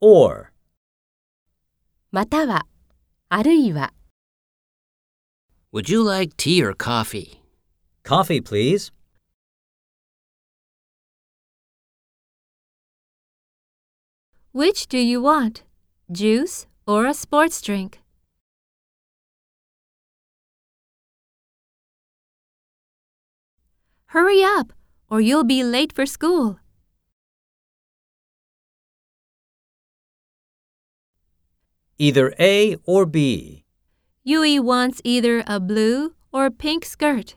or. または、あるいは。 Would you like tea or coffee? Coffee, please. Which do you want? Juice or a sports drink? Hurry up, or you'll be late for school. Either A or B. Yui wants either a blue or pink skirt.